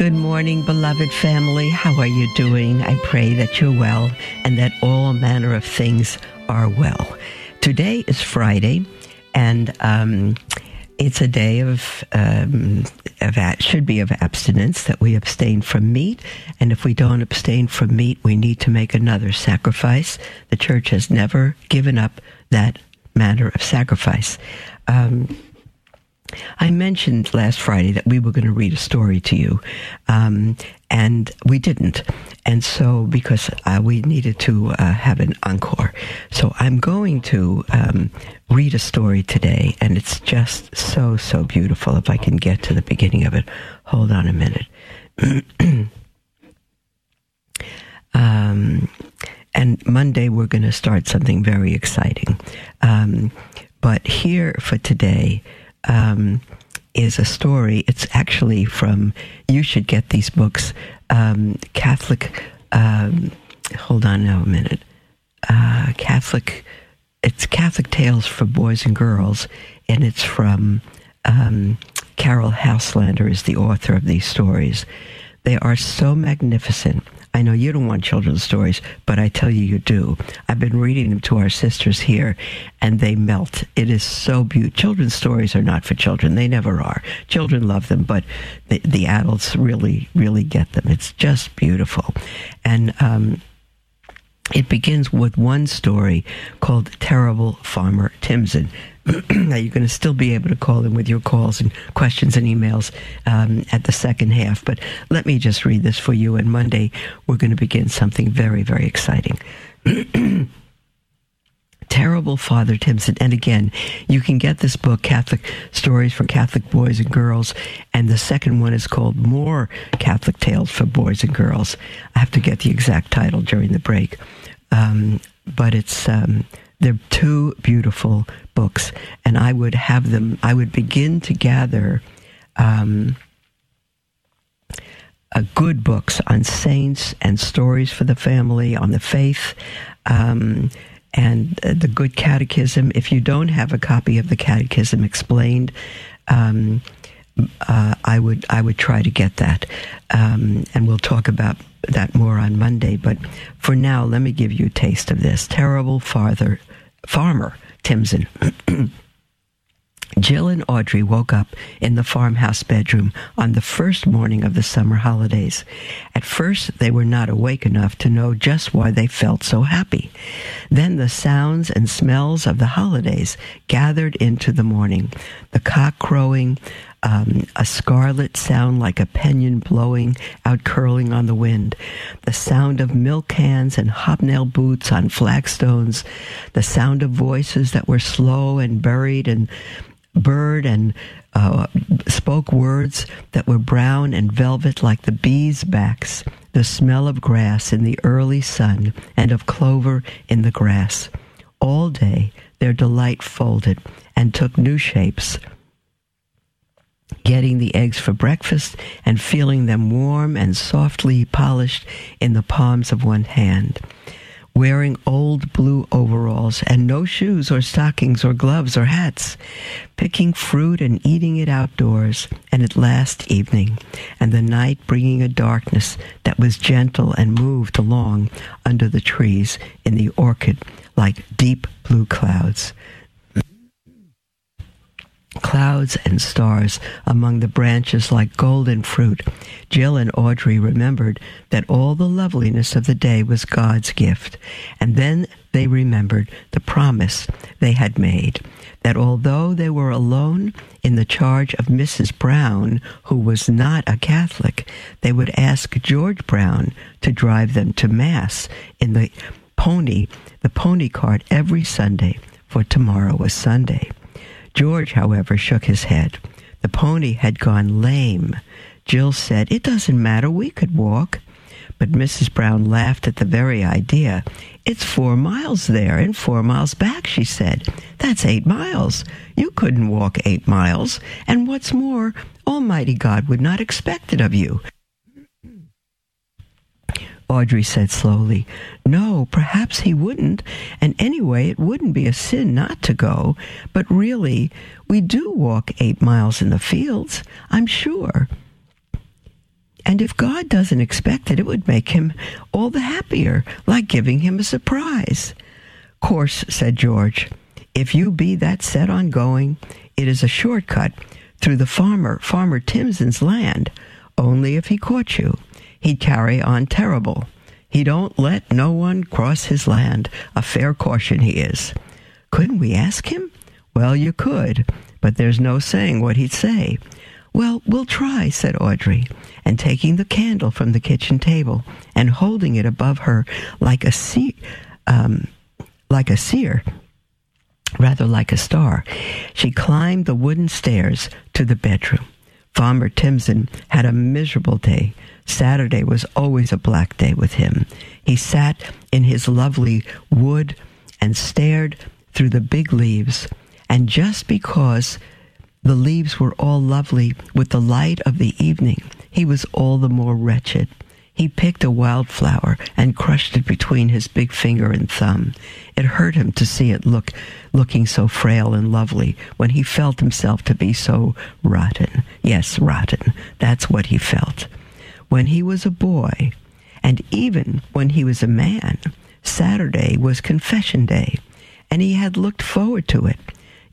Good morning, beloved family. How are you doing? I pray that you're well and that all manner of things are well. Today is Friday, and um, it's a day of, um, of should be of abstinence that we abstain from meat, and if we don't abstain from meat, we need to make another sacrifice. The church has never given up that manner of sacrifice. Um, I mentioned last Friday that we were going to read a story to you, um, and we didn't. And so, because uh, we needed to uh, have an encore, so I'm going to um, read a story today, and it's just so, so beautiful. If I can get to the beginning of it, hold on a minute. um, and Monday, we're going to start something very exciting. Um, but here for today, um, is a story. It's actually from, you should get these books, um, Catholic, um, hold on now a minute, uh, Catholic, it's Catholic Tales for Boys and Girls, and it's from um, Caryll Houselander is the author of these stories. They are so magnificent. I know you don't want children's stories, but I tell you, you do. I've been reading them to our sisters here, and they melt. It is so beautiful. Children's stories are not for children. They never are. Children love them, but the, the adults really, really get them. It's just beautiful. And, um, it begins with one story called Terrible Farmer Timson. now you're going to still be able to call in with your calls and questions and emails um, at the second half. But let me just read this for you. And Monday we're going to begin something very, very exciting. Terrible Father Timson. And again, you can get this book, Catholic Stories for Catholic Boys and Girls. And the second one is called More Catholic Tales for Boys and Girls. I have to get the exact title during the break. Um, but it's, um, they're two beautiful books, and I would have them, I would begin to gather um, uh, good books on saints and stories for the family, on the faith, um, and the good catechism. If you don't have a copy of the catechism explained, um, uh, I would I would try to get that, um, and we'll talk about that more on Monday. But for now, let me give you a taste of this terrible father farmer, Timson. Jill and Audrey woke up in the farmhouse bedroom on the first morning of the summer holidays. At first, they were not awake enough to know just why they felt so happy. Then the sounds and smells of the holidays gathered into the morning. The cock crowing, um, a scarlet sound like a pennon blowing out curling on the wind, the sound of milk cans and hobnail boots on flagstones, the sound of voices that were slow and buried and bird and uh, spoke words that were brown and velvet like the bees' backs, the smell of grass in the early sun and of clover in the grass. All day their delight folded and took new shapes getting the eggs for breakfast and feeling them warm and softly polished in the palms of one hand. Wearing old blue overalls and no shoes or stockings or gloves or hats, picking fruit and eating it outdoors, and at last evening, and the night bringing a darkness that was gentle and moved along under the trees in the orchard like deep blue clouds clouds and stars among the branches like golden fruit. Jill and Audrey remembered that all the loveliness of the day was God's gift. And then they remembered the promise they had made that although they were alone in the charge of Mrs. Brown, who was not a Catholic, they would ask George Brown to drive them to Mass in the pony, the pony cart every Sunday, for tomorrow was Sunday. George, however, shook his head. The pony had gone lame. Jill said, It doesn't matter, we could walk. But Mrs. Brown laughed at the very idea. It's four miles there and four miles back, she said. That's eight miles. You couldn't walk eight miles. And what's more, Almighty God would not expect it of you. Audrey said slowly, No, perhaps he wouldn't. And anyway, it wouldn't be a sin not to go. But really, we do walk eight miles in the fields, I'm sure. And if God doesn't expect it, it would make him all the happier, like giving him a surprise. Course, said George, if you be that set on going, it is a shortcut through the farmer, Farmer Timson's land. Only if he caught you he'd carry on terrible. He don't let no one cross his land. A fair caution he is. Couldn't we ask him? Well, you could, but there's no saying what he'd say. Well, we'll try, said Audrey, and taking the candle from the kitchen table and holding it above her like a um, like a seer, rather like a star, she climbed the wooden stairs to the bedroom. Farmer Timson had a miserable day. Saturday was always a black day with him. He sat in his lovely wood and stared through the big leaves, and just because the leaves were all lovely with the light of the evening, he was all the more wretched. He picked a wildflower and crushed it between his big finger and thumb. It hurt him to see it look looking so frail and lovely when he felt himself to be so rotten. Yes, rotten. That's what he felt. When he was a boy, and even when he was a man, Saturday was confession day, and he had looked forward to it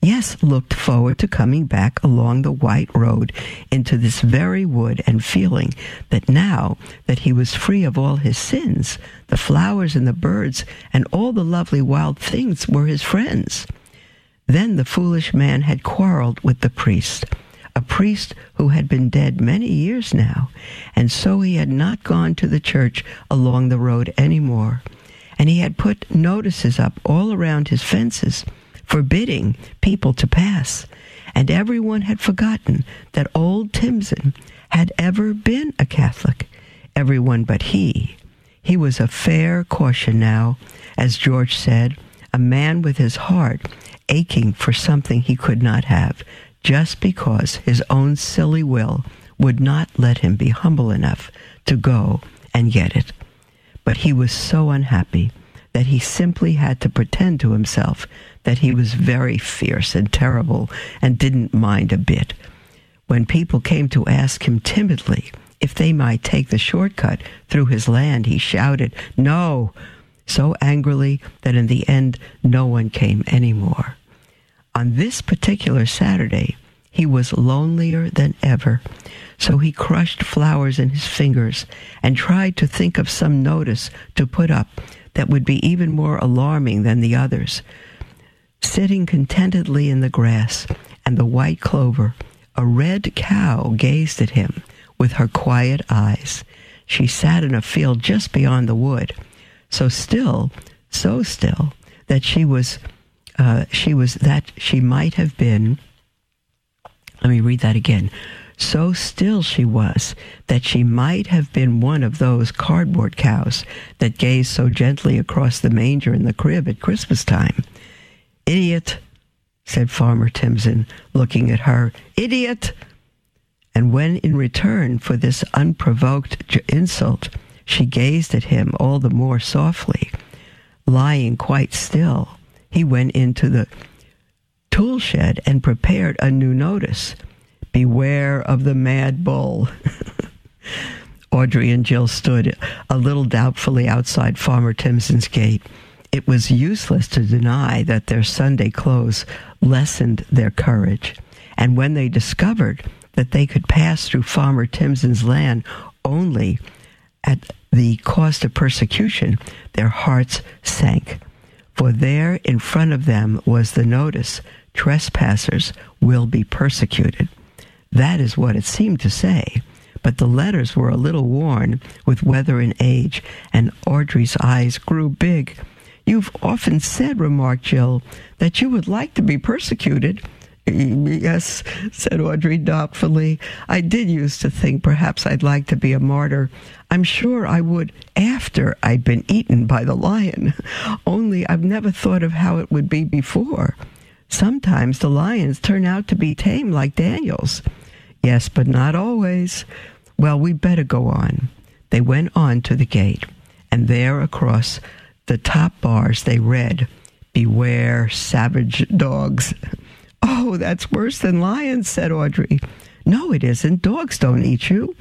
yes, looked forward to coming back along the white road into this very wood and feeling that now that he was free of all his sins, the flowers and the birds and all the lovely wild things were his friends. Then the foolish man had quarreled with the priest, a priest who had been dead many years now, and so he had not gone to the church along the road any more. And he had put notices up all around his fences forbidding people to pass. And everyone had forgotten that old Timson had ever been a Catholic. Everyone but he. He was a fair caution now, as George said, a man with his heart aching for something he could not have, just because his own silly will would not let him be humble enough to go and get it. But he was so unhappy that he simply had to pretend to himself that he was very fierce and terrible and didn't mind a bit. When people came to ask him timidly if they might take the shortcut through his land, he shouted, No! so angrily that in the end no one came any more. On this particular Saturday, he was lonelier than ever. So he crushed flowers in his fingers and tried to think of some notice to put up that would be even more alarming than the others sitting contentedly in the grass and the white clover, a red cow gazed at him with her quiet eyes. She sat in a field just beyond the wood, so still, so still, that she was, uh, she was that she might have been. Let me read that again. So still she was that she might have been one of those cardboard cows that gaze so gently across the manger in the crib at Christmas time. Idiot, said Farmer Timson, looking at her. Idiot! And when in return for this unprovoked insult, she gazed at him all the more softly, lying quite still, he went into the tool shed and prepared a new notice. Beware of the mad bull. Audrey and Jill stood a little doubtfully outside Farmer Timson's gate it was useless to deny that their Sunday clothes lessened their courage. And when they discovered that they could pass through Farmer Timson's land only at the cost of persecution, their hearts sank. For there in front of them was the notice trespassers will be persecuted. That is what it seemed to say, but the letters were a little worn with weather and age, and Audrey's eyes grew big. You've often said, remarked Jill, that you would like to be persecuted. Yes, said Audrey doubtfully. I did used to think perhaps I'd like to be a martyr. I'm sure I would after I'd been eaten by the lion. Only I've never thought of how it would be before. Sometimes the lions turn out to be tame like Daniel's. Yes, but not always. Well, we better go on. They went on to the gate, and there across the top bars they read, Beware savage dogs. Oh, that's worse than lions, said Audrey. No, it isn't. Dogs don't eat you.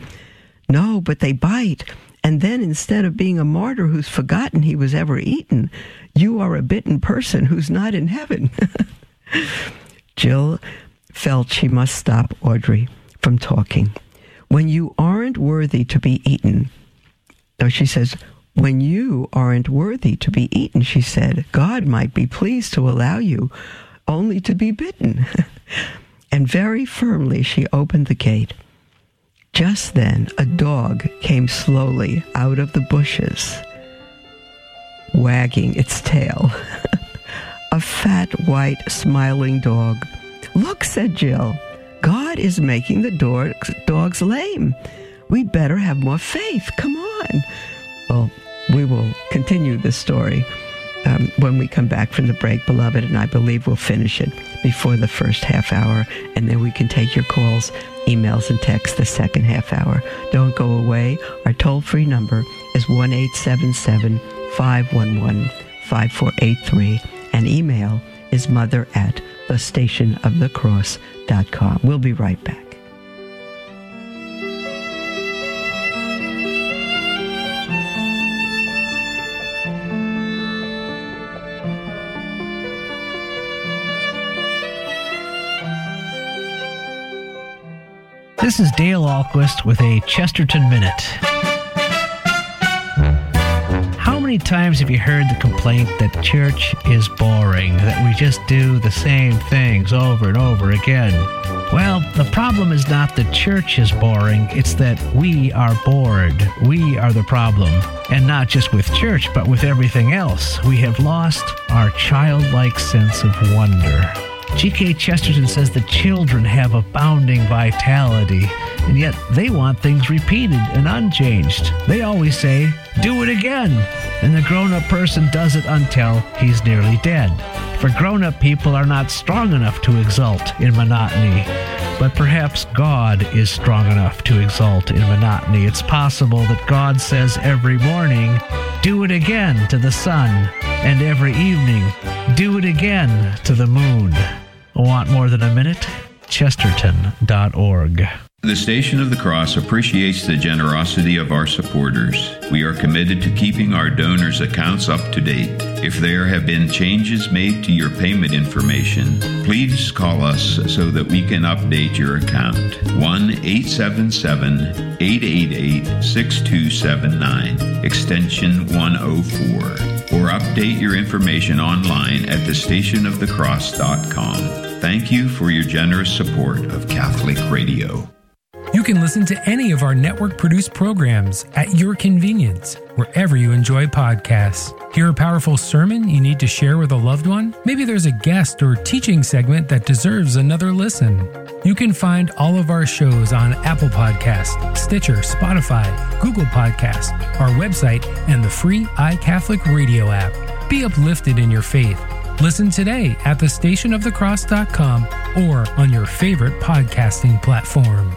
No, but they bite. And then instead of being a martyr who's forgotten he was ever eaten, you are a bitten person who's not in heaven. Jill felt she must stop Audrey from talking. When you aren't worthy to be eaten, no, she says, when you aren't worthy to be eaten, she said, God might be pleased to allow you only to be bitten. and very firmly she opened the gate. Just then, a dog came slowly out of the bushes, wagging its tail. a fat, white, smiling dog. Look, said Jill, God is making the dogs, lame. We'd better have more faith. Come on. Well, we will continue this story um, when we come back from the break, beloved, and I believe we'll finish it before the first half hour, and then we can take your calls, emails, and texts the second half hour. Don't go away. Our toll free number is 1 877 511 5483, and email is mother at the station of the cross.com. We'll be right back. This is Dale Ahlquist with a Chesterton Minute. How many times have you heard the complaint that church is boring, that we just do the same things over and over again? Well, the problem is not that church is boring, it's that we are bored. We are the problem. And not just with church, but with everything else. We have lost our childlike sense of wonder. G.K. Chesterton says the children have abounding vitality, and yet they want things repeated and unchanged. They always say, do it again, and the grown up person does it until he's nearly dead. For grown up people are not strong enough to exult in monotony, but perhaps God is strong enough to exult in monotony. It's possible that God says every morning, do it again to the sun, and every evening, do it again to the moon. Want more than a minute? Chesterton.org. The Station of the Cross appreciates the generosity of our supporters. We are committed to keeping our donors' accounts up to date. If there have been changes made to your payment information, please call us so that we can update your account. 1 877 888 6279, extension 104, or update your information online at thestationofthecross.com. Thank you for your generous support of Catholic Radio. You can listen to any of our network produced programs at your convenience, wherever you enjoy podcasts. Hear a powerful sermon you need to share with a loved one? Maybe there's a guest or teaching segment that deserves another listen. You can find all of our shows on Apple Podcast, Stitcher, Spotify, Google Podcast, our website, and the free iCatholic radio app. Be uplifted in your faith. Listen today at thestationofthecross.com or on your favorite podcasting platform.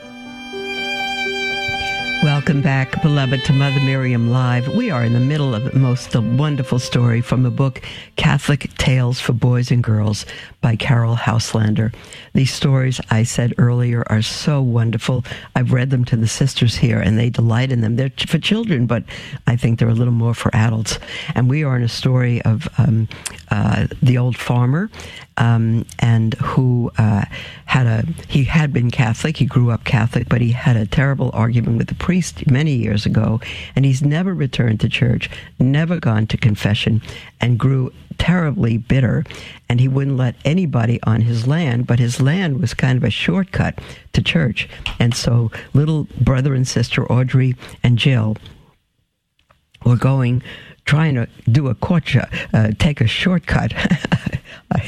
Welcome back, beloved, to Mother Miriam Live. We are in the middle of the most wonderful story from the book Catholic Tales for Boys and Girls by Caryll Houselander. These stories I said earlier are so wonderful. I've read them to the sisters here and they delight in them. They're for children, but I think they're a little more for adults. And we are in a story of um, uh, the old farmer, um, and who uh, had a he had been Catholic. He grew up Catholic, but he had a terrible argument with the priest many years ago, and he's never returned to church, never gone to confession, and grew terribly bitter. And he wouldn't let anybody on his land, but his land was kind of a shortcut to church. And so, little brother and sister Audrey and Jill were going trying to do a courtship, uh, take a shortcut. I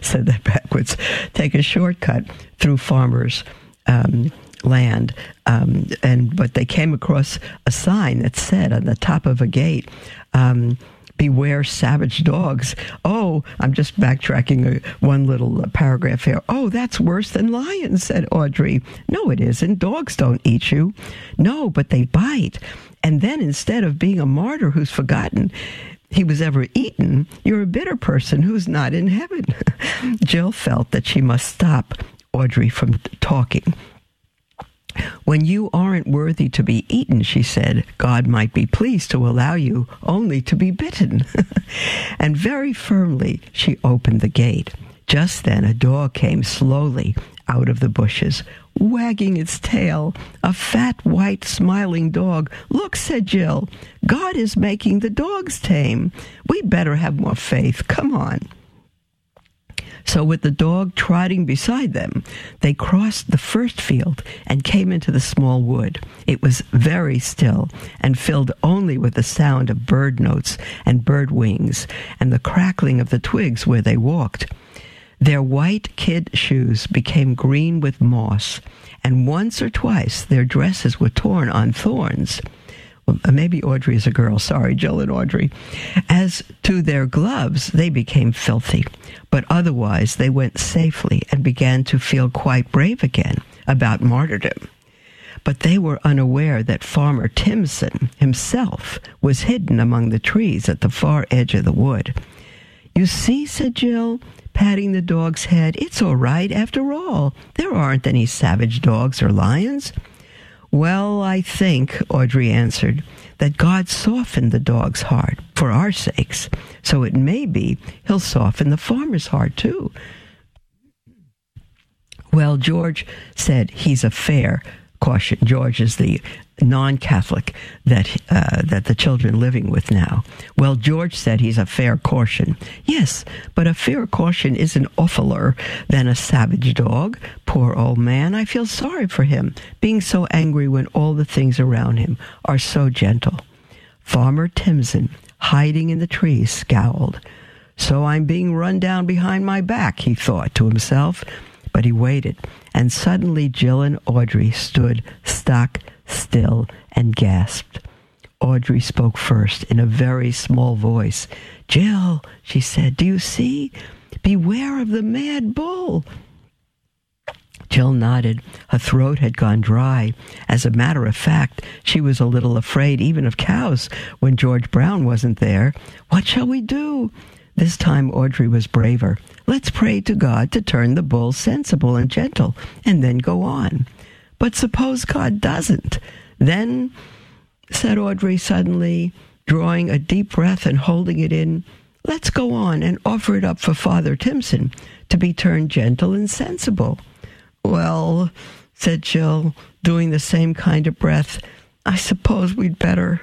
said that backwards. Take a shortcut through farmers' um, land, um, and but they came across a sign that said on the top of a gate. Um, beware savage dogs. Oh, I'm just backtracking a, one little uh, paragraph here. Oh, that's worse than lions, said Audrey. No, it isn't. Dogs don't eat you. No, but they bite. And then instead of being a martyr who's forgotten, he was ever eaten, you're a bitter person who's not in heaven. Jill felt that she must stop Audrey from talking. When you aren't worthy to be eaten, she said, God might be pleased to allow you only to be bitten. and very firmly she opened the gate. Just then a dog came slowly out of the bushes, wagging its tail. A fat, white, smiling dog. Look, said Jill, God is making the dogs tame. We better have more faith. Come on. So, with the dog trotting beside them, they crossed the first field and came into the small wood. It was very still and filled only with the sound of bird notes and bird wings and the crackling of the twigs where they walked. Their white kid shoes became green with moss, and once or twice their dresses were torn on thorns. Well, uh, maybe Audrey is a girl. Sorry, Jill and Audrey. As to their gloves, they became filthy, but otherwise they went safely and began to feel quite brave again about martyrdom. But they were unaware that Farmer Timson himself was hidden among the trees at the far edge of the wood. You see, said Jill, patting the dog's head, it's all right after all. There aren't any savage dogs or lions. Well, I think, Audrey answered, that God softened the dog's heart for our sakes. So it may be he'll soften the farmer's heart too. Well, George said he's a fair caution. George is the non-Catholic that uh, that the children living with now. Well, George said he's a fair caution. Yes, but a fair caution is an awfuler than a savage dog. Poor old man. I feel sorry for him, being so angry when all the things around him are so gentle. Farmer Timson, hiding in the trees, scowled. So I'm being run down behind my back, he thought to himself. But he waited, and suddenly Jill and Audrey stood stock still and gasped. Audrey spoke first in a very small voice. Jill, she said, do you see? Beware of the mad bull. Jill nodded. Her throat had gone dry. As a matter of fact, she was a little afraid even of cows when George Brown wasn't there. What shall we do? This time Audrey was braver. Let's pray to God to turn the bull sensible and gentle, and then go on. But suppose God doesn't. Then, said Audrey suddenly, drawing a deep breath and holding it in, let's go on and offer it up for Father Timson to be turned gentle and sensible. Well, said Jill, doing the same kind of breath, I suppose we'd better.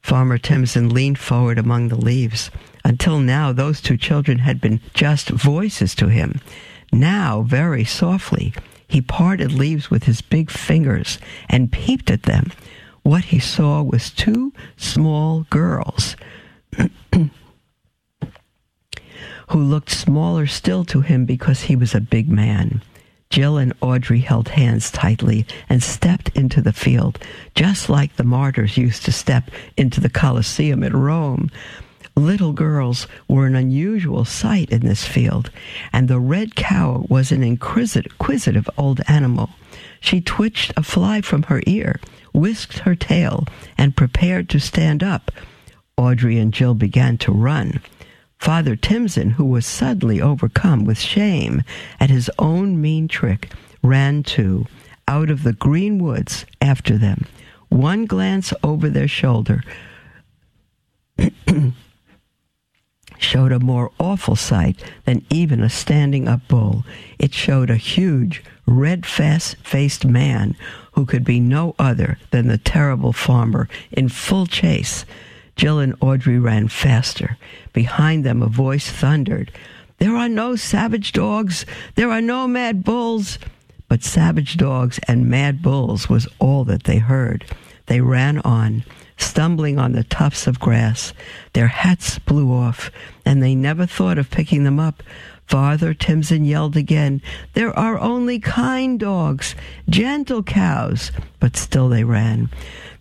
Farmer Timson leaned forward among the leaves. Until now, those two children had been just voices to him. Now, very softly, he parted leaves with his big fingers and peeped at them. What he saw was two small girls who looked smaller still to him because he was a big man. Jill and Audrey held hands tightly and stepped into the field, just like the martyrs used to step into the Colosseum at Rome. Little girls were an unusual sight in this field, and the red cow was an inquisitive old animal. She twitched a fly from her ear, whisked her tail, and prepared to stand up. Audrey and Jill began to run. Father Timson, who was suddenly overcome with shame at his own mean trick, ran too, out of the green woods after them. One glance over their shoulder showed a more awful sight than even a standing up bull. It showed a huge, red faced man who could be no other than the terrible farmer in full chase. Jill and Audrey ran faster. Behind them, a voice thundered, There are no savage dogs. There are no mad bulls. But savage dogs and mad bulls was all that they heard. They ran on, stumbling on the tufts of grass. Their hats blew off, and they never thought of picking them up. Father Timson yelled again, There are only kind dogs, gentle cows. But still they ran.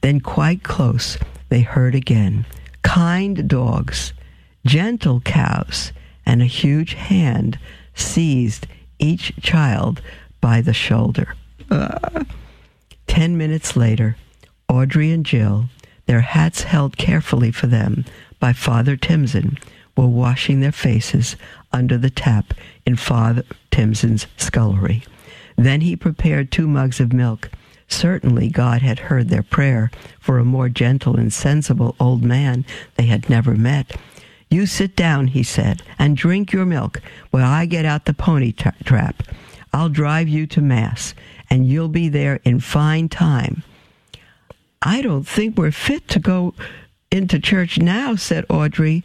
Then, quite close, they heard again, Kind dogs, gentle cows, and a huge hand seized each child by the shoulder. Uh. Ten minutes later, Audrey and Jill, their hats held carefully for them by Father Timson, were washing their faces under the tap in Father Timson's scullery. Then he prepared two mugs of milk. Certainly God had heard their prayer for a more gentle and sensible old man they had never met. You sit down, he said, and drink your milk while I get out the pony tra- trap. I'll drive you to Mass, and you'll be there in fine time. I don't think we're fit to go into church now, said Audrey.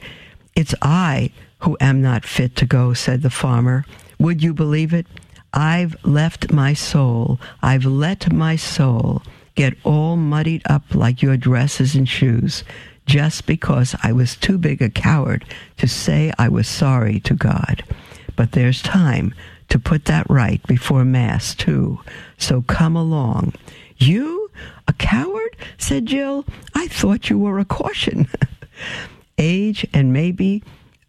It's I who am not fit to go, said the farmer. Would you believe it? I've left my soul, I've let my soul get all muddied up like your dresses and shoes, just because I was too big a coward to say I was sorry to God. But there's time to put that right before Mass, too. So come along. You? A coward? said Jill. I thought you were a caution. Age and maybe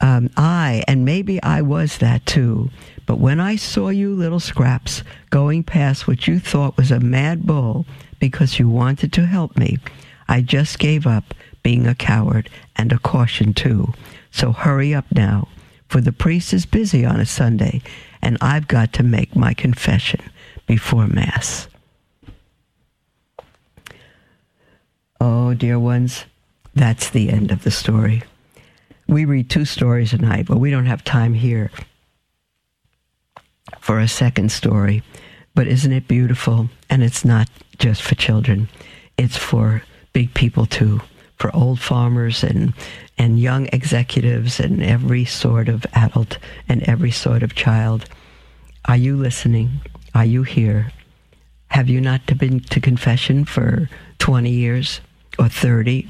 um, I, and maybe I was that too. But when I saw you little scraps going past what you thought was a mad bull because you wanted to help me, I just gave up being a coward and a caution too. So hurry up now, for the priest is busy on a Sunday, and I've got to make my confession before Mass. Oh, dear ones, that's the end of the story. We read two stories a night, but we don't have time here for a second story. But isn't it beautiful? And it's not just for children, it's for big people too, for old farmers and, and young executives and every sort of adult and every sort of child. Are you listening? Are you here? Have you not been to confession for 20 years or 30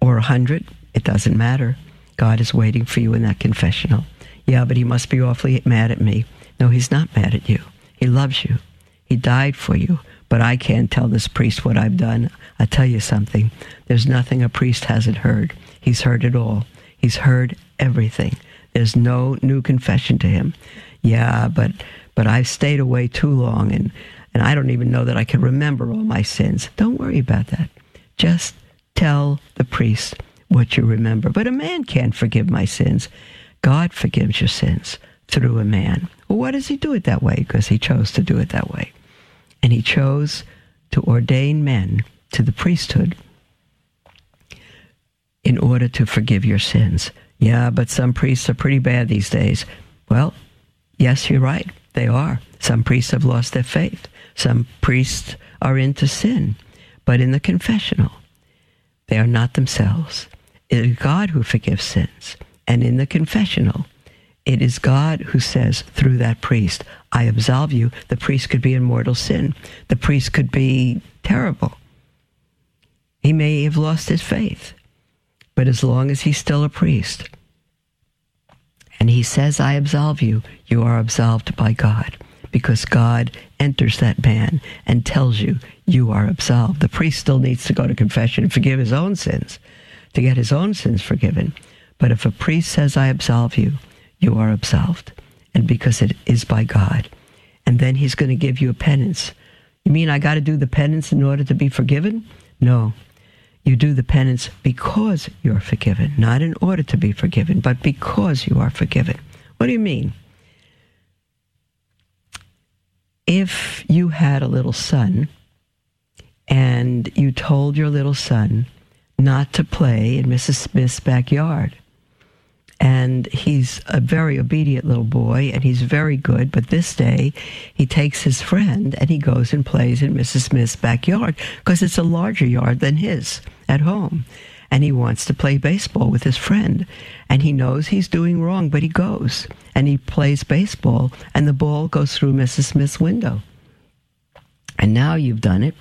or 100? It doesn't matter. God is waiting for you in that confessional. Yeah, but he must be awfully mad at me. No, he's not mad at you. He loves you. He died for you. But I can't tell this priest what I've done. I tell you something. There's nothing a priest hasn't heard. He's heard it all. He's heard everything. There's no new confession to him. Yeah, but but I've stayed away too long and and I don't even know that I can remember all my sins. Don't worry about that. Just tell the priest what you remember. But a man can't forgive my sins. God forgives your sins through a man. Well, why does he do it that way? Because he chose to do it that way. And he chose to ordain men to the priesthood in order to forgive your sins. Yeah, but some priests are pretty bad these days. Well, yes, you're right. They are. Some priests have lost their faith. Some priests are into sin. But in the confessional, they are not themselves. It is God who forgives sins. And in the confessional, it is God who says through that priest, I absolve you. The priest could be in mortal sin. The priest could be terrible. He may have lost his faith. But as long as he's still a priest, and he says, I absolve you, you are absolved by God because God enters that man and tells you you are absolved. The priest still needs to go to confession and forgive his own sins to get his own sins forgiven. But if a priest says, I absolve you, you are absolved. And because it is by God. And then he's going to give you a penance. You mean I got to do the penance in order to be forgiven? No. You do the penance because you're forgiven, not in order to be forgiven, but because you are forgiven. What do you mean? If you had a little son and you told your little son not to play in Mrs. Smith's backyard, and he's a very obedient little boy and he's very good but this day he takes his friend and he goes and plays in mrs smith's backyard because it's a larger yard than his at home. And he wants to play baseball with his friend and he knows he's doing wrong but he goes and he plays baseball and the ball goes through mrs smith's window. And now you've done it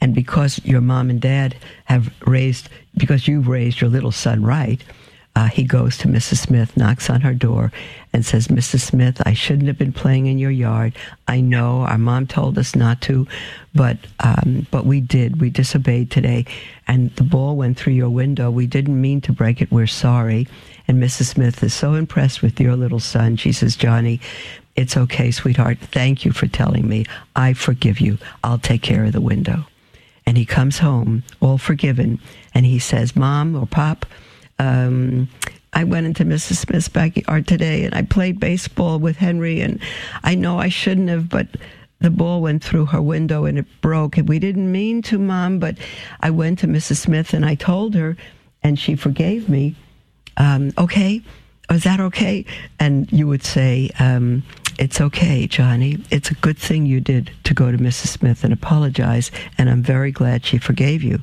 and because your mom and dad have raised because you've raised your little son right uh, he goes to Mrs. Smith, knocks on her door, and says, Mrs. Smith, I shouldn't have been playing in your yard. I know our mom told us not to, but um, but we did. We disobeyed today, and the ball went through your window. We didn't mean to break it. We're sorry. And Mrs. Smith is so impressed with your little son. She says, Johnny, it's okay, sweetheart. Thank you for telling me. I forgive you. I'll take care of the window. And he comes home, all forgiven, and he says, Mom or Pop, um, I went into Mrs. Smith's backyard today and I played baseball with Henry, and I know I shouldn't have, but the ball went through her window and it broke. And we didn't mean to, Mom, but I went to Mrs. Smith and I told her, and she forgave me. Um, okay, is that okay? And you would say, um, It's okay, Johnny. It's a good thing you did to go to Mrs. Smith and apologize, and I'm very glad she forgave you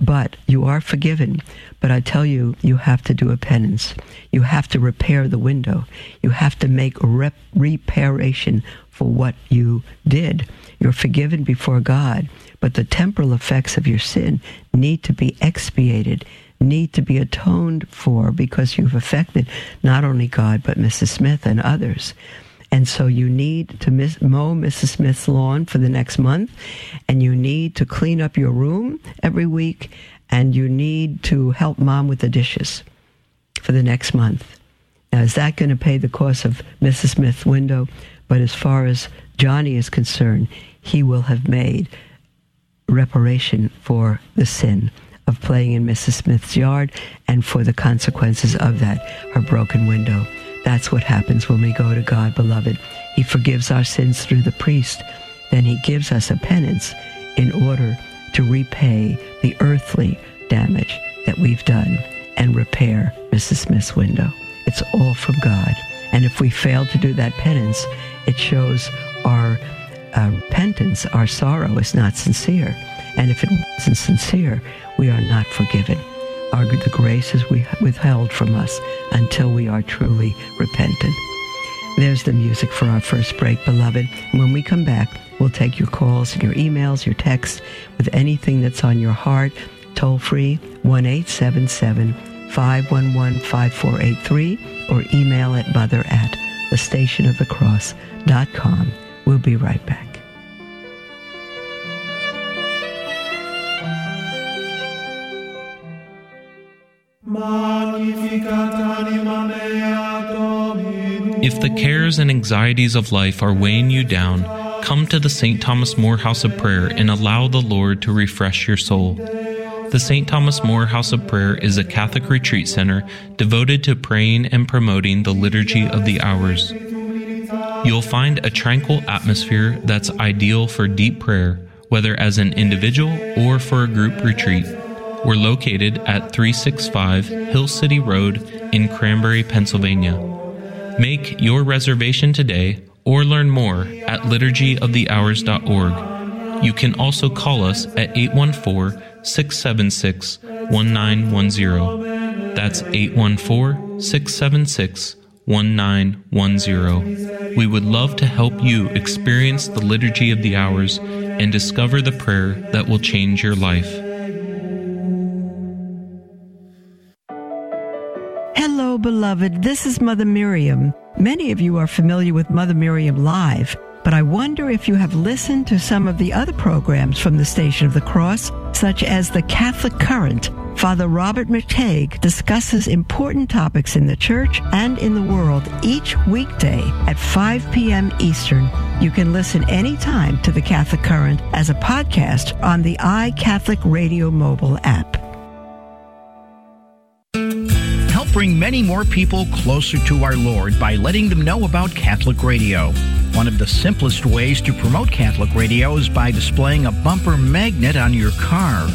but you are forgiven. But I tell you, you have to do a penance. You have to repair the window. You have to make rep- reparation for what you did. You're forgiven before God, but the temporal effects of your sin need to be expiated, need to be atoned for because you've affected not only God, but Mrs. Smith and others. And so you need to miss, mow Mrs. Smith's lawn for the next month, and you need to clean up your room every week, and you need to help mom with the dishes for the next month. Now, is that going to pay the cost of Mrs. Smith's window? But as far as Johnny is concerned, he will have made reparation for the sin of playing in Mrs. Smith's yard and for the consequences of that, her broken window. That's what happens when we go to God, beloved. He forgives our sins through the priest. Then he gives us a penance in order to repay the earthly damage that we've done and repair Mrs. Smith's window. It's all from God. And if we fail to do that penance, it shows our uh, repentance, our sorrow is not sincere. And if it isn't sincere, we are not forgiven are the graces we withheld from us until we are truly repentant. There's the music for our first break, beloved. When we come back, we'll take your calls and your emails, your texts with anything that's on your heart. Toll free 1 877 511 5483 or email at mother at thestationofthecross.com. We'll be right back. If the cares and anxieties of life are weighing you down, come to the St. Thomas More House of Prayer and allow the Lord to refresh your soul. The St. Thomas More House of Prayer is a Catholic retreat center devoted to praying and promoting the Liturgy of the Hours. You'll find a tranquil atmosphere that's ideal for deep prayer, whether as an individual or for a group retreat. We're located at 365 Hill City Road in Cranberry, Pennsylvania. Make your reservation today or learn more at liturgyofthehours.org. You can also call us at 814 676 1910. That's 814 676 1910. We would love to help you experience the Liturgy of the Hours and discover the prayer that will change your life. Beloved. This is Mother Miriam. Many of you are familiar with Mother Miriam Live, but I wonder if you have listened to some of the other programs from the Station of the Cross, such as the Catholic Current. Father Robert McTeigue discusses important topics in the church and in the world each weekday at 5 p.m. Eastern. You can listen anytime to the Catholic Current as a podcast on the iCatholic Radio mobile app bring many more people closer to our Lord by letting them know about Catholic Radio. One of the simplest ways to promote Catholic Radio is by displaying a bumper magnet on your car.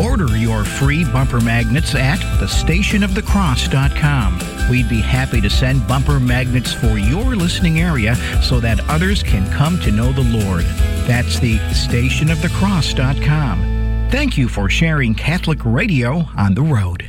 Order your free bumper magnets at thestationofthecross.com. We'd be happy to send bumper magnets for your listening area so that others can come to know the Lord. That's the stationofthecross.com. Thank you for sharing Catholic Radio on the road.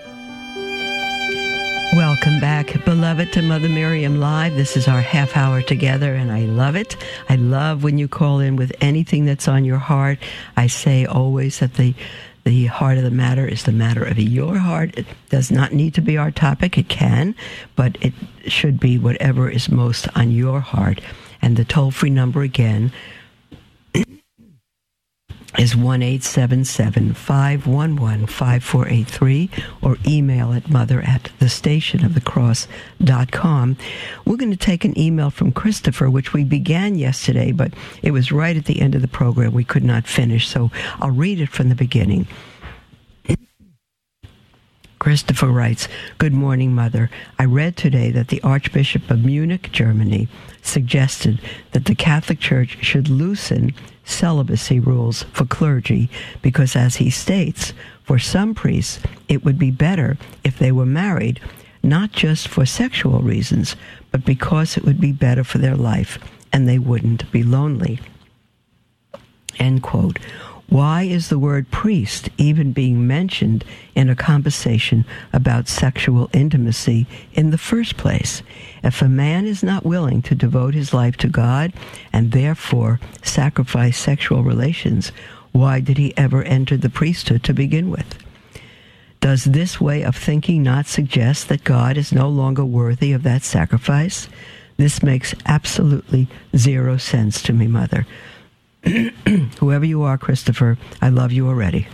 Welcome back, beloved, to Mother Miriam Live. This is our half hour together, and I love it. I love when you call in with anything that's on your heart. I say always that the the heart of the matter is the matter of your heart. It does not need to be our topic. It can, but it should be whatever is most on your heart. And the toll free number again is 1 511 5483 or email at mother at the station of the cross.com. We're going to take an email from Christopher, which we began yesterday, but it was right at the end of the program. We could not finish, so I'll read it from the beginning. Christopher writes, Good morning, Mother. I read today that the Archbishop of Munich, Germany, suggested that the Catholic Church should loosen celibacy rules for clergy because, as he states, for some priests it would be better if they were married, not just for sexual reasons, but because it would be better for their life and they wouldn't be lonely. End quote. Why is the word priest even being mentioned in a conversation about sexual intimacy in the first place? If a man is not willing to devote his life to God and therefore sacrifice sexual relations, why did he ever enter the priesthood to begin with? Does this way of thinking not suggest that God is no longer worthy of that sacrifice? This makes absolutely zero sense to me, Mother. Whoever you are, Christopher, I love you already.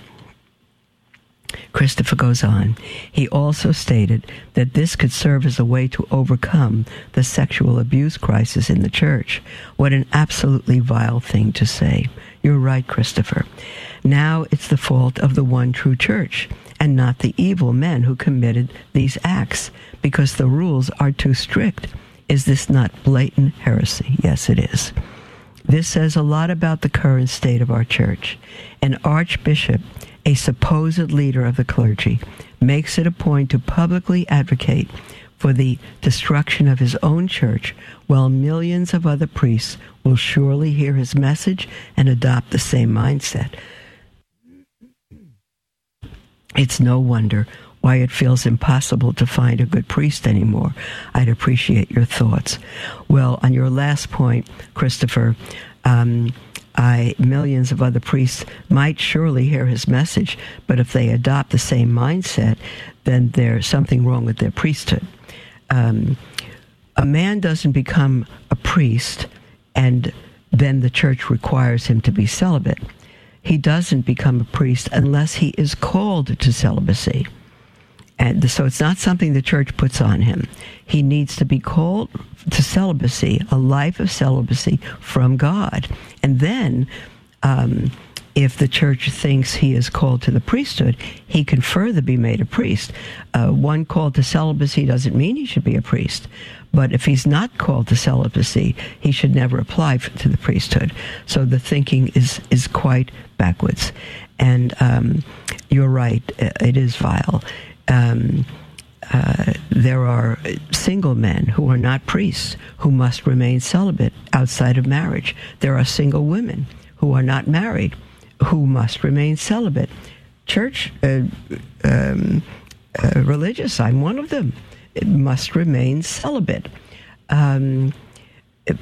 Christopher goes on. He also stated that this could serve as a way to overcome the sexual abuse crisis in the church. What an absolutely vile thing to say. You're right, Christopher. Now it's the fault of the one true church and not the evil men who committed these acts because the rules are too strict. Is this not blatant heresy? Yes, it is. This says a lot about the current state of our church. An archbishop, a supposed leader of the clergy, makes it a point to publicly advocate for the destruction of his own church, while millions of other priests will surely hear his message and adopt the same mindset. It's no wonder why it feels impossible to find a good priest anymore. I'd appreciate your thoughts. Well, on your last point, Christopher, um, I, millions of other priests might surely hear his message, but if they adopt the same mindset, then there's something wrong with their priesthood. Um, a man doesn't become a priest and then the church requires him to be celibate. He doesn't become a priest unless he is called to celibacy. And so it's not something the church puts on him. He needs to be called to celibacy, a life of celibacy from God. And then, um, if the church thinks he is called to the priesthood, he can further be made a priest. Uh, one called to celibacy doesn't mean he should be a priest. But if he's not called to celibacy, he should never apply for, to the priesthood. So the thinking is, is quite backwards. And um, you're right, it is vile um, uh, there are single men who are not priests who must remain celibate outside of marriage. There are single women who are not married who must remain celibate. Church, uh, um, uh, religious, I'm one of them, it must remain celibate. Um,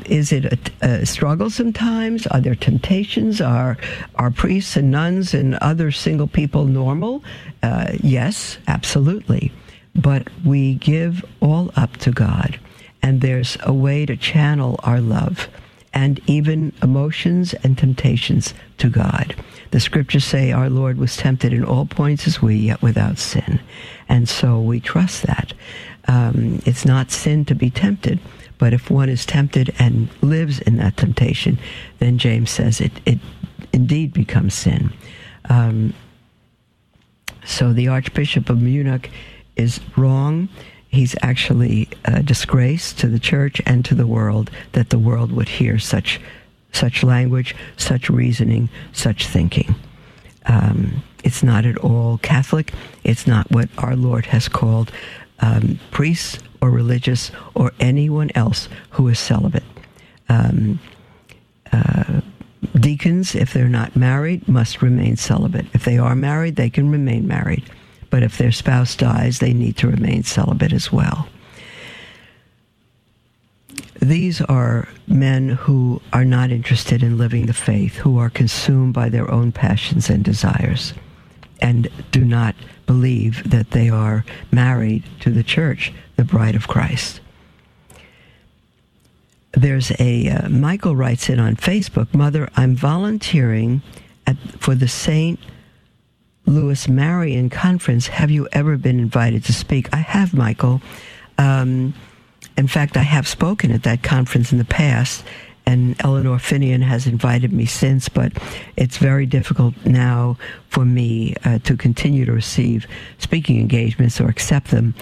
is it a, a, struggle sometimes? Are there temptations? Are are priests and nuns and other single people normal? Uh, yes, absolutely. But we give all up to God, and there's a way to channel our love and even emotions and temptations to God. The scriptures say our Lord was tempted in all points as we, yet without sin. And so we trust that. Um, it's not sin to be tempted, But if one is tempted and lives in that temptation, then James says it, it indeed becomes sin. Um, so the Archbishop of Munich is wrong. He's actually a disgrace to the church and to the world that the world would hear such such language, such reasoning, such thinking. Um, it's not at all Catholic. It's not what our Lord has called um, priests or religious or anyone else who is celibate. Um, uh, deacons, if they're not married, must remain celibate. If they are married, they can remain married. But if their spouse dies, they need to remain celibate as well. These are men who are not interested in living the faith, who are consumed by their own passions and desires, and do not believe that they are married to the church, the bride of Christ. There's a, uh, Michael writes in on Facebook, Mother, I'm volunteering at, for the St. Louis Marian Conference. Have you ever been invited to speak? I have, Michael. Um, in fact, I have spoken at that conference in the past, and Eleanor Finian has invited me since, but it's very difficult now for me uh, to continue to receive speaking engagements or accept them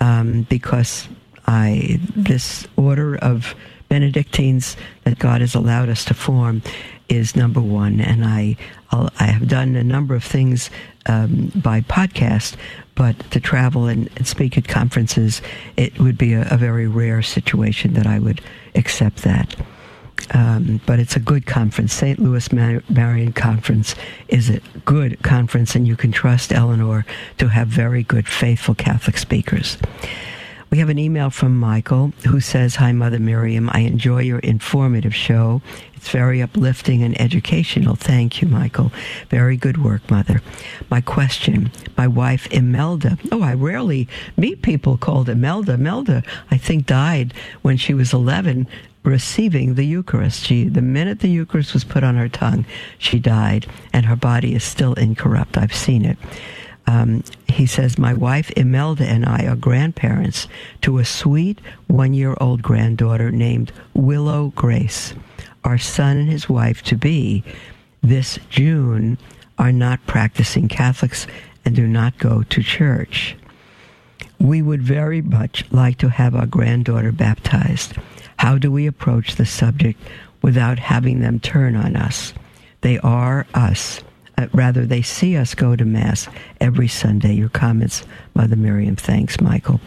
um, because I this order of Benedictines that God has allowed us to form is number one, and I I'll, i have done a number of things um, by podcast, but to travel and, speak at conferences, it would be a, a, very rare situation that I would accept that. Um, but it's a good conference. St. Louis Mar- Marian Conference is a good conference, and you can trust Eleanor to have very good, faithful Catholic speakers. We have an email from Michael who says, Hi, Mother Miriam. I enjoy your informative show. It's very uplifting and educational. Thank you, Michael. Very good work, Mother. My question my wife, Imelda. Oh, I rarely meet people called Imelda. Imelda, I think, died when she was 11 receiving the Eucharist. She, the minute the Eucharist was put on her tongue, she died, and her body is still incorrupt. I've seen it. Um, he says, My wife Imelda and I are grandparents to a sweet one year old granddaughter named Willow Grace. Our son and his wife to be this June are not practicing Catholics and do not go to church. We would very much like to have our granddaughter baptized. How do we approach the subject without having them turn on us? They are us. Uh, rather, they see us go to Mass every Sunday. Your comments, Mother Miriam. Thanks, Michael.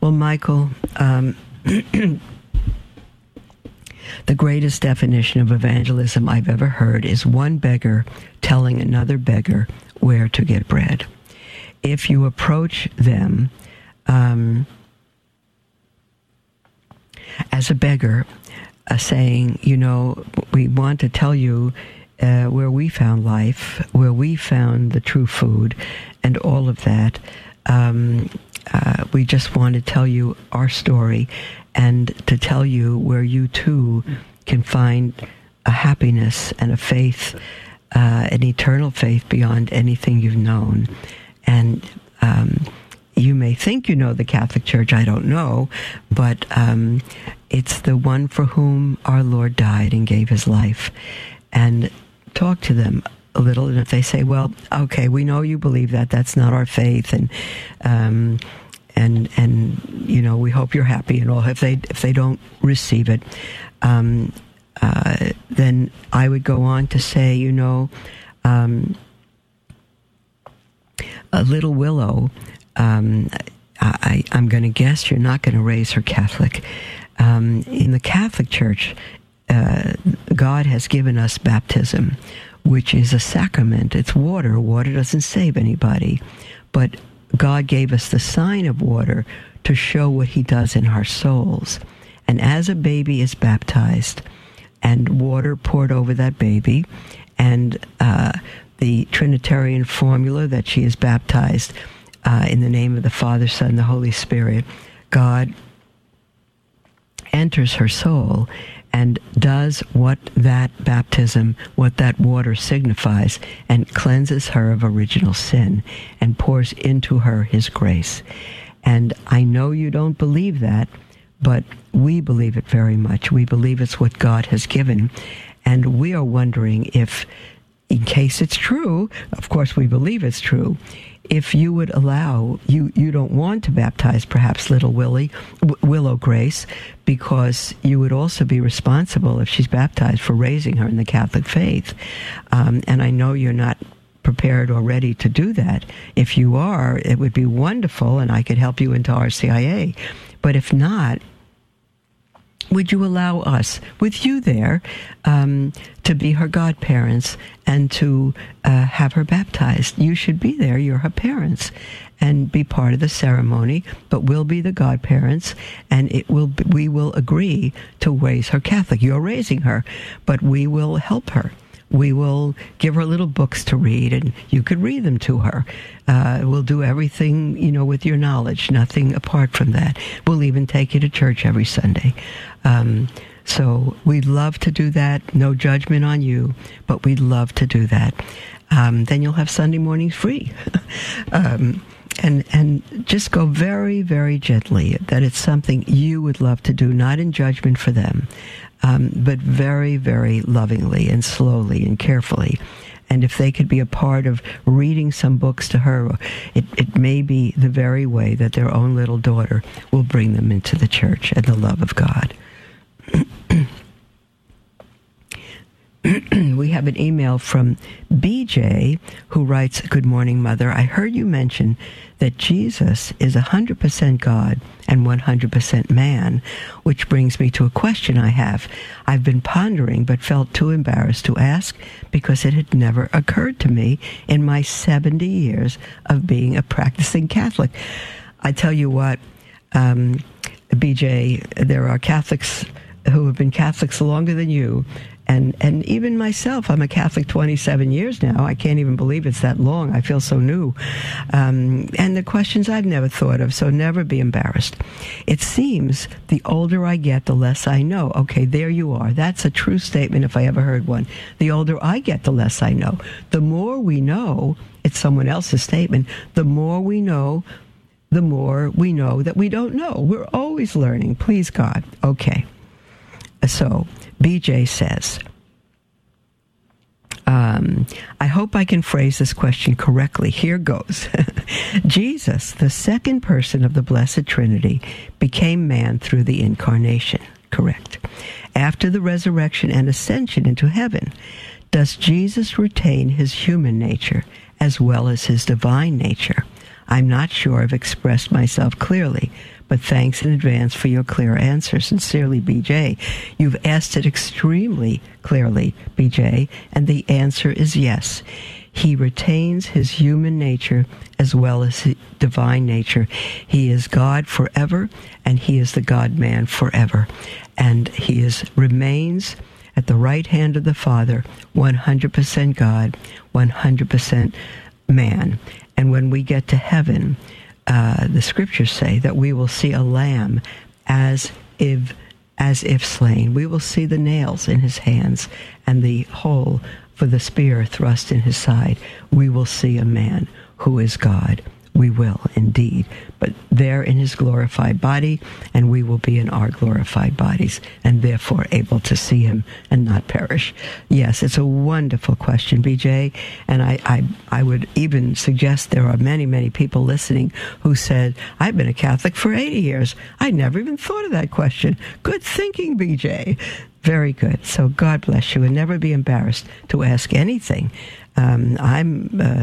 Well, Michael, um, the greatest definition of evangelism I've ever heard is one beggar telling another beggar where to get bread. If you approach them um, as a beggar, uh, saying, you know, we want to tell you uh, where we found life, where we found the true food, and all of that. Um, uh, we just want to tell you our story and to tell you where you too can find a happiness and a faith, uh, an eternal faith beyond anything you've known. And um, you may think you know the Catholic Church, I don't know, but um, it's the one for whom our Lord died and gave his life. And talk to them a little, and if they say, "Well, okay, we know you believe that. That's not our faith," and um, and and you know, we hope you're happy and all. If they if they don't receive it, um, uh, then I would go on to say, you know, um, a little willow. Um, I, am going to guess you're not going to raise her Catholic. Um, in the Catholic Church, uh, God has given us baptism, which is a sacrament. It's water. Water doesn't save anybody, but God gave us the sign of water to show what He does in our souls. And as a baby is baptized, and water poured over that baby, and uh, the Trinitarian formula that she is baptized uh, in the name of the Father, Son, the Holy Spirit, God enters her soul and does what that baptism, what that water signifies, and cleanses her of original sin and pours into her his grace. And I know you don't believe that, but we believe it very much. We believe it's what God has given. And we are wondering if, in case it's true, of course we believe it's true, if you would allow you you don't want to baptize perhaps little Willie Willow Grace because you would also be responsible if she's baptized for raising her in the Catholic faith, um, and I know you're not prepared or ready to do that. If you are, it would be wonderful, and I could help you into RCIA. But if not, would you allow us, with you there, um, to be her godparents and to uh, have her baptized? You should be there. You're her parents, and be part of the ceremony. But we'll be the godparents, and it will. Be, we will agree to raise her Catholic. You're raising her, but we will help her we will give her little books to read, and you could read them to her. Uh, we'll do everything, you know, with your knowledge, nothing apart from that. We'll even take you to church every Sunday. Um, so we'd love to do that. No judgment on you, but we'd love to do that. Um, then you'll have Sunday mornings free. um, and and just go very very gently that it's something you would love to do not in judgment for them um, but very, very lovingly and slowly and carefully. And if they could be a part of reading some books to her, it, it may be the very way that their own little daughter will bring them into the church and the love of God. we have an email from BJ who writes, Good morning, Mother. I heard you mention that Jesus is 100% God and 100% man, which brings me to a question I have. I've been pondering but felt too embarrassed to ask because it had never occurred to me in my 70 years of being a practicing Catholic. I tell you what, um, BJ, there are Catholics who have been Catholics longer than you and and even myself, I'm a Catholic 27 years now. I can't even believe it's that long. I feel so new. Um, and the questions I've never thought of, so never be embarrassed. It seems the older I get, the less I know. Okay, there you are. That's a true statement if I ever heard one. The older I get, the less I know. The more we know, it's someone else's statement. The more we know, the more we know that we don't know. We're always learning. Please God. Okay. So BJ says, um, I hope I can phrase this question correctly. Here goes. Jesus, the second person of the Blessed Trinity, became man through the incarnation. Correct. After the resurrection and ascension into heaven, does Jesus retain his human nature as well as his divine nature? I'm not sure I've expressed myself clearly, but thanks in advance for your clear answer. Sincerely, BJ. You've asked it extremely clearly, BJ, and the answer is yes. He retains his human nature as well as his divine nature. He is God forever, and he is the God man forever. And he is remains at the right hand of the Father, 100% God, 100% man. And when we get to heaven, uh, the scriptures say that we will see a lamb as if as if slain. We will see the nails in his hands and the hole for the spear thrust in his side. We will see a man who is God we will indeed. But there in his glorified body, and we will be in our glorified bodies, and therefore able to see him and not perish. Yes, it's a wonderful question, BJ. And I, I, I would even suggest there are many, many people listening who said, I've been a Catholic for 80 years. I never even thought of that question. Good thinking, BJ. Very good. So God bless you, and never be embarrassed to ask anything. Um, I'm. Uh,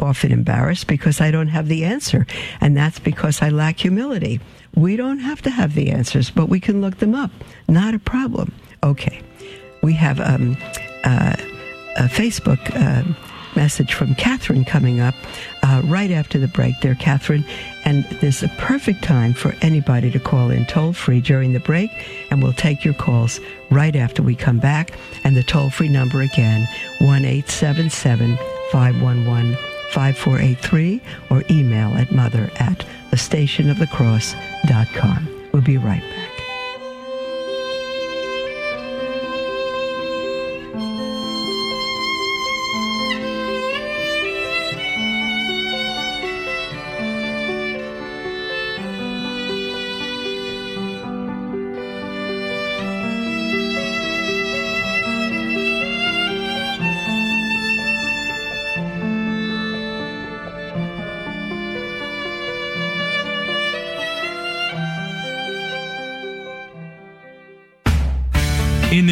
often embarrassed because I don't have the answer. And that's because I lack humility. We don't have to have the answers, but we can look them up. Not a problem. Okay. We have um, uh, a Facebook uh, message from Catherine coming up uh, right after the break there, Catherine. And this is a perfect time for anybody to call in toll free during the break, and we'll take your calls right after we come back. And the toll free number again, 1 877 511 5483 or email at mother at thestationofthecross.com. We'll be right back.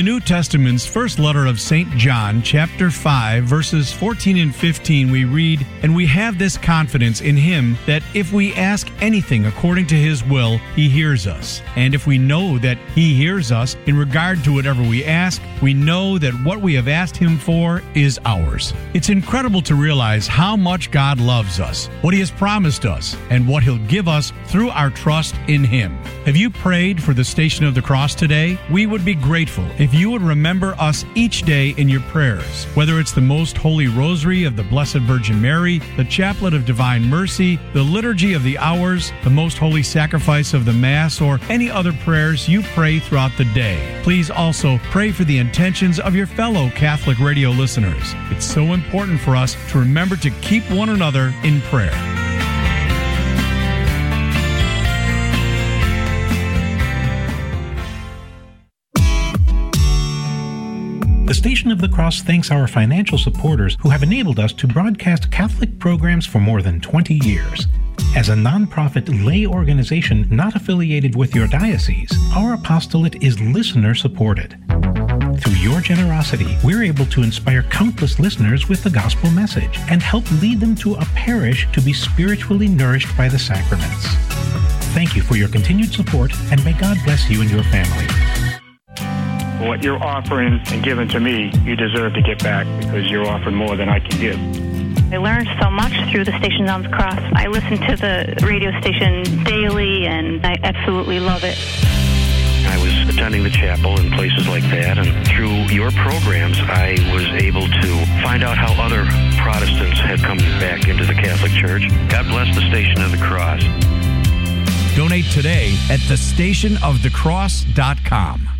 The New Testament's first letter of St. John, chapter 5, verses 14 and 15, we read, And we have this confidence in him that if we ask anything according to his will, he hears us. And if we know that he hears us in regard to whatever we ask, we know that what we have asked him for is ours. It's incredible to realize how much God loves us, what he has promised us, and what he'll give us through our trust in him. Have you prayed for the Station of the Cross today? We would be grateful if you would remember us each day in your prayers, whether it's the Most Holy Rosary of the Blessed Virgin Mary, the Chaplet of Divine Mercy, the Liturgy of the Hours, the Most Holy Sacrifice of the Mass, or any other prayers you pray throughout the day. Please also pray for the intentions of your fellow Catholic radio listeners. It's so important for us to remember to keep one another in prayer. The Station of the Cross thanks our financial supporters who have enabled us to broadcast Catholic programs for more than 20 years. As a nonprofit lay organization not affiliated with your diocese, our apostolate is listener supported. Through your generosity, we're able to inspire countless listeners with the gospel message and help lead them to a parish to be spiritually nourished by the sacraments. Thank you for your continued support, and may God bless you and your family. What you're offering and giving to me, you deserve to get back because you're offering more than I can give. I learned so much through the Station on the Cross. I listen to the radio station daily, and I absolutely love it. I was attending the chapel and places like that, and through your programs, I was able to find out how other Protestants had come back into the Catholic Church. God bless the Station of the Cross. Donate today at thestationofthecross.com.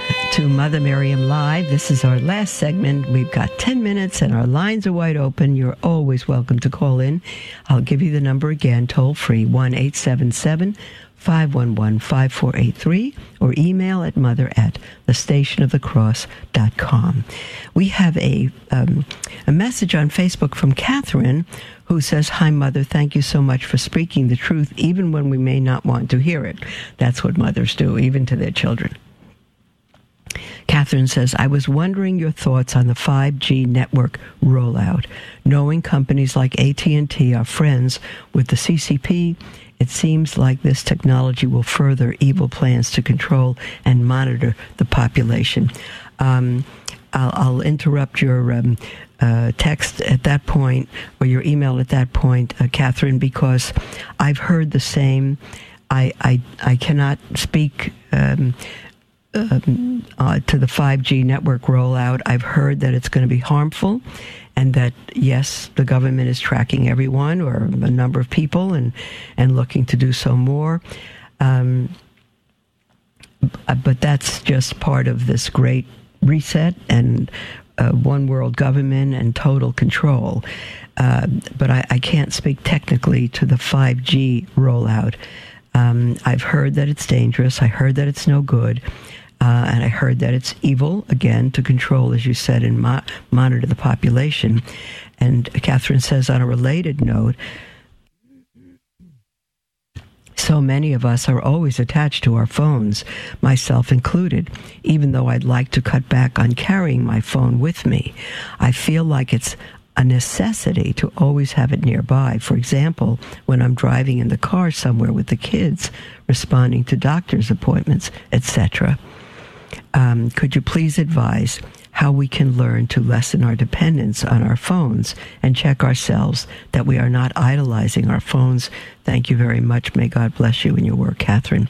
to Mother Miriam Live. This is our last segment. We've got 10 minutes and our lines are wide open. You're always welcome to call in. I'll give you the number again, toll free 1 877 511 5483 or email at mother at thestationofthecross.com. We have a, um, a message on Facebook from Catherine who says, Hi, Mother, thank you so much for speaking the truth even when we may not want to hear it. That's what mothers do, even to their children. Catherine says, I was wondering your thoughts on the 5G network rollout. Knowing companies like AT&T are friends with the CCP, it seems like this technology will further evil plans to control and monitor the population. Um, I'll, I'll, interrupt your um, uh, text at that point or your email at that point, uh, Catherine, because I've heard the same. I, I, I cannot speak um, um, uh, to the 5G network rollout. I've heard that it's going to be harmful and that yes, the government is tracking everyone or a number of people and, and looking to do so more. Um, but that's just part of this great reset and uh, one world government and total control. Uh, but I, I, can't speak technically to the 5G rollout. Um, I've heard that it's dangerous. I heard that it's no good. Uh, and I heard that it's evil, again, to control, as you said, and mo- monitor the population. And Catherine says, on a related note, so many of us are always attached to our phones, myself included. Even though I'd like to cut back on carrying my phone with me, I feel like it's a necessity to always have it nearby. For example, when I'm driving in the car somewhere with the kids, responding to doctor's appointments, etc. Um, could you please advise how we can learn to lessen our dependence on our phones and check ourselves that we are not idolizing our phones? Thank you very much. May God bless you in your work, Catherine.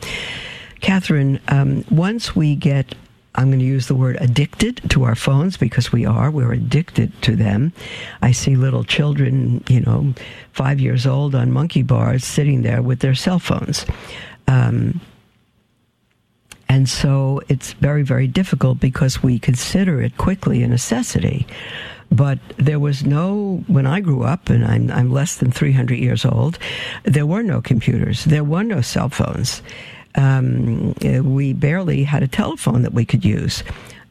Catherine, um, once we get I'm going to use the word addicted to our phones because we are. We're addicted to them. I see little children, you know, five years old on monkey bars sitting there with their cell phones. Um, And so it's very, very difficult because we consider it quickly a necessity. But there was no, when I grew up, and I'm, I'm less than 300 years old, there were no computers, there were no cell phones. Um, we barely had a telephone that we could use.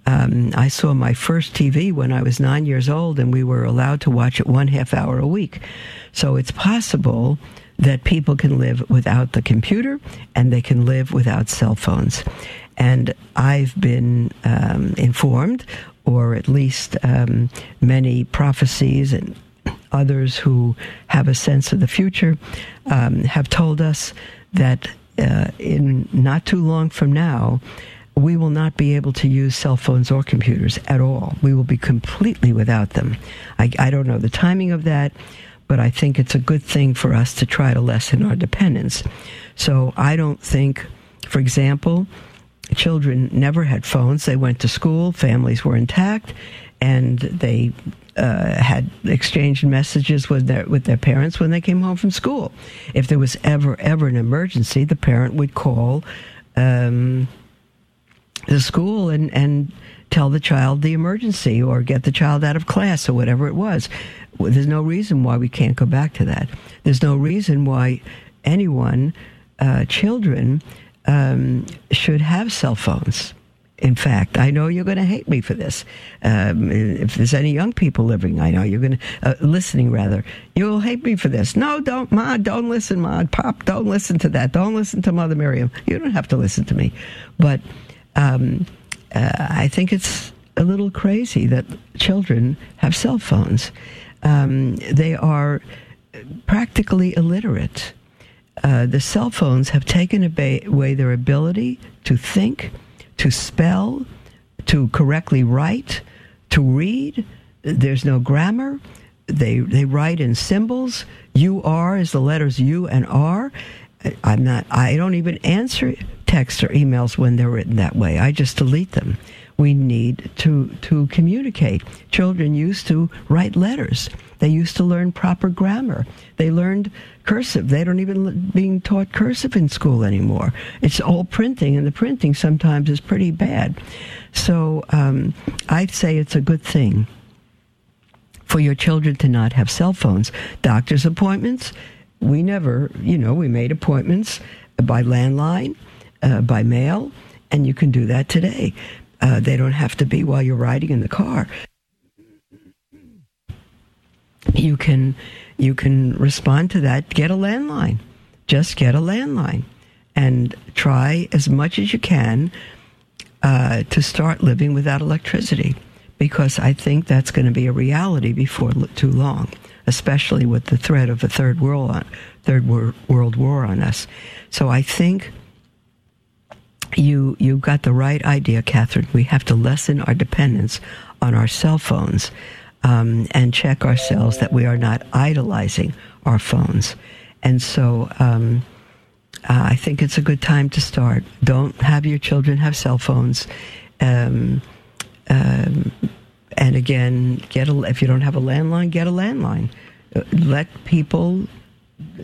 Um, I saw my first TV when I was nine years old, and we were allowed to watch it one half hour a week. So it's possible that people can live without the computer and they can live without cell phones. And I've been um, informed, or at least um, many prophecies and others who have a sense of the future um, have told us that uh, in not too long from now, we will not be able to use cell phones or computers at all. We will be completely without them. I, I don't know the timing of that but I think it's a good thing for us to try to lessen our dependence. So I don't think, for example, children never had phones. They went to school, families were intact, and they uh, had exchanged messages with their with their parents when they came home from school. If there was ever ever an emergency, the parent would call um, the school and and tell the child the emergency or get the child out of class or whatever it was. There's no reason why we can't go back to that. There's no reason why anyone, uh, children, um, should have cell phones. In fact, I know you're going to hate me for this. Um, if there's any young people living, I know you're going to uh, listening rather. You'll hate me for this. No, don't, Ma. Don't listen, Ma. Pop, don't listen to that. Don't listen to Mother Miriam. You don't have to listen to me. But um, uh, I think it's a little crazy that children have cell phones. Um, they are practically illiterate. Uh, the cell phones have taken away their ability to think, to spell, to correctly write, to read. There's no grammar. They they write in symbols. U R is the letters U and R. I'm not. I don't even answer texts or emails when they're written that way. I just delete them we need to, to communicate. Children used to write letters. They used to learn proper grammar. They learned cursive. They don't even being taught cursive in school anymore. It's all printing, and the printing sometimes is pretty bad. So um, I'd say it's a good thing for your children to not have cell phones. Doctor's appointments, we never, you know, we made appointments by landline, uh, by mail, and you can do that today. Uh, they don't have to be while you're riding in the car. You can you can respond to that. Get a landline. Just get a landline and try as much as you can uh, to start living without electricity, because I think that's going to be a reality before too long, especially with the threat of a third world on, third world war on us. So I think you you got the right idea, Catherine. We have to lessen our dependence on our cell phones um, and check ourselves that we are not idolizing our phones. And so um, uh, I think it's a good time to start. Don't have your children have cell phones. Um, um and again, get a, if you don't have a landline, get a landline. Uh, let people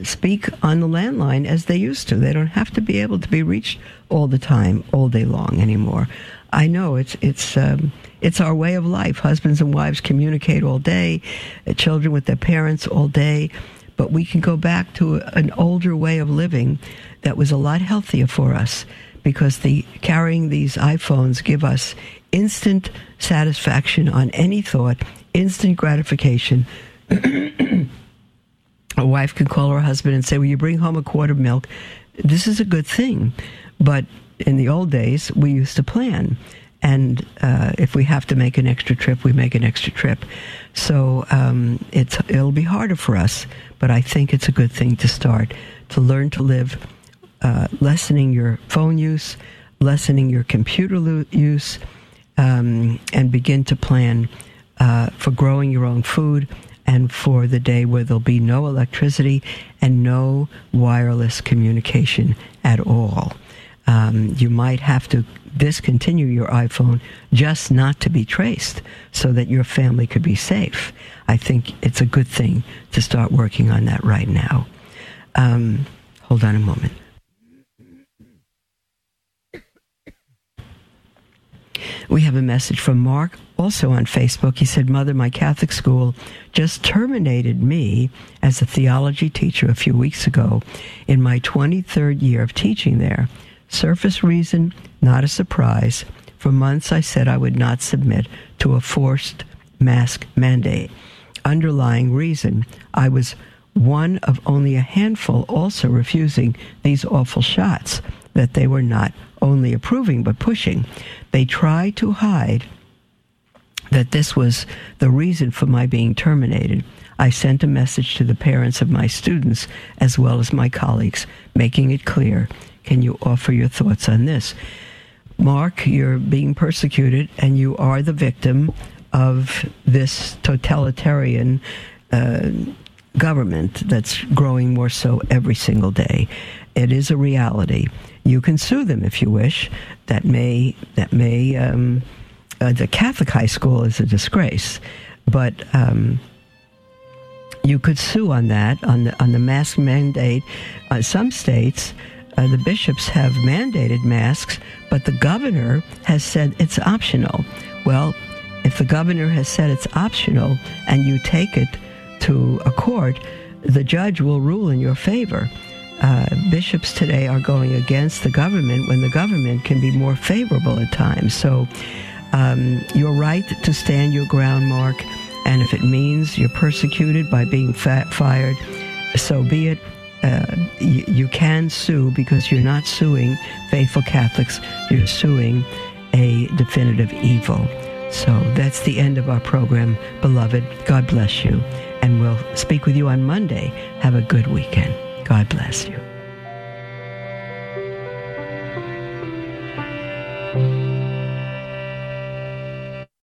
speak on the landline as they used to. They don't have to be able to be reached all the time, all day long anymore. I know it's it's um, it's our way of life. Husbands and wives communicate all day, uh, children with their parents all day, but we can go back to an older way of living that was a lot healthier for us because the carrying these iPhones give us instant satisfaction on any thought, instant gratification. a wife can call her husband and say, Will you bring home a quart of milk? This is a good thing. But in the old days, we used to plan. And uh, if we have to make an extra trip, we make an extra trip. So um, it's, it'll be harder for us, but I think it's a good thing to start to learn to live, uh, lessening your phone use, lessening your computer lo- use, um, and begin to plan uh, for growing your own food and for the day where there'll be no electricity and no wireless communication at all. Um, you might have to discontinue your iPhone just not to be traced so that your family could be safe. I think it's a good thing to start working on that right now. Um, hold on a moment. We have a message from Mark, also on Facebook. He said, Mother, my Catholic school just terminated me as a theology teacher a few weeks ago in my 23rd year of teaching there. Surface reason, not a surprise. For months, I said I would not submit to a forced mask mandate. Underlying reason, I was one of only a handful also refusing these awful shots that they were not only approving but pushing. They try to hide that this was the reason for my being terminated. I sent a message to the parents of my students as well as my colleagues, making it clear. Can you offer your thoughts on this? Mark, you're being persecuted and you are the victim of this totalitarian uh, government that's growing more so every single day. It is a reality. You can sue them if you wish. That may that may um, uh, the Catholic high school is a disgrace, but um, you could sue on that on the on the mask mandate. Uh, some states. Uh, the bishops have mandated masks, but the governor has said it's optional. Well, if the governor has said it's optional and you take it to a court, the judge will rule in your favor. Uh, bishops today are going against the government when the government can be more favorable at times. So um, you're right to stand your ground, Mark. And if it means you're persecuted by being fat fired, so be it. Uh, you can sue because you're not suing faithful Catholics, you're suing a definitive evil. So that's the end of our program, beloved. God bless you. And we'll speak with you on Monday. Have a good weekend. God bless you.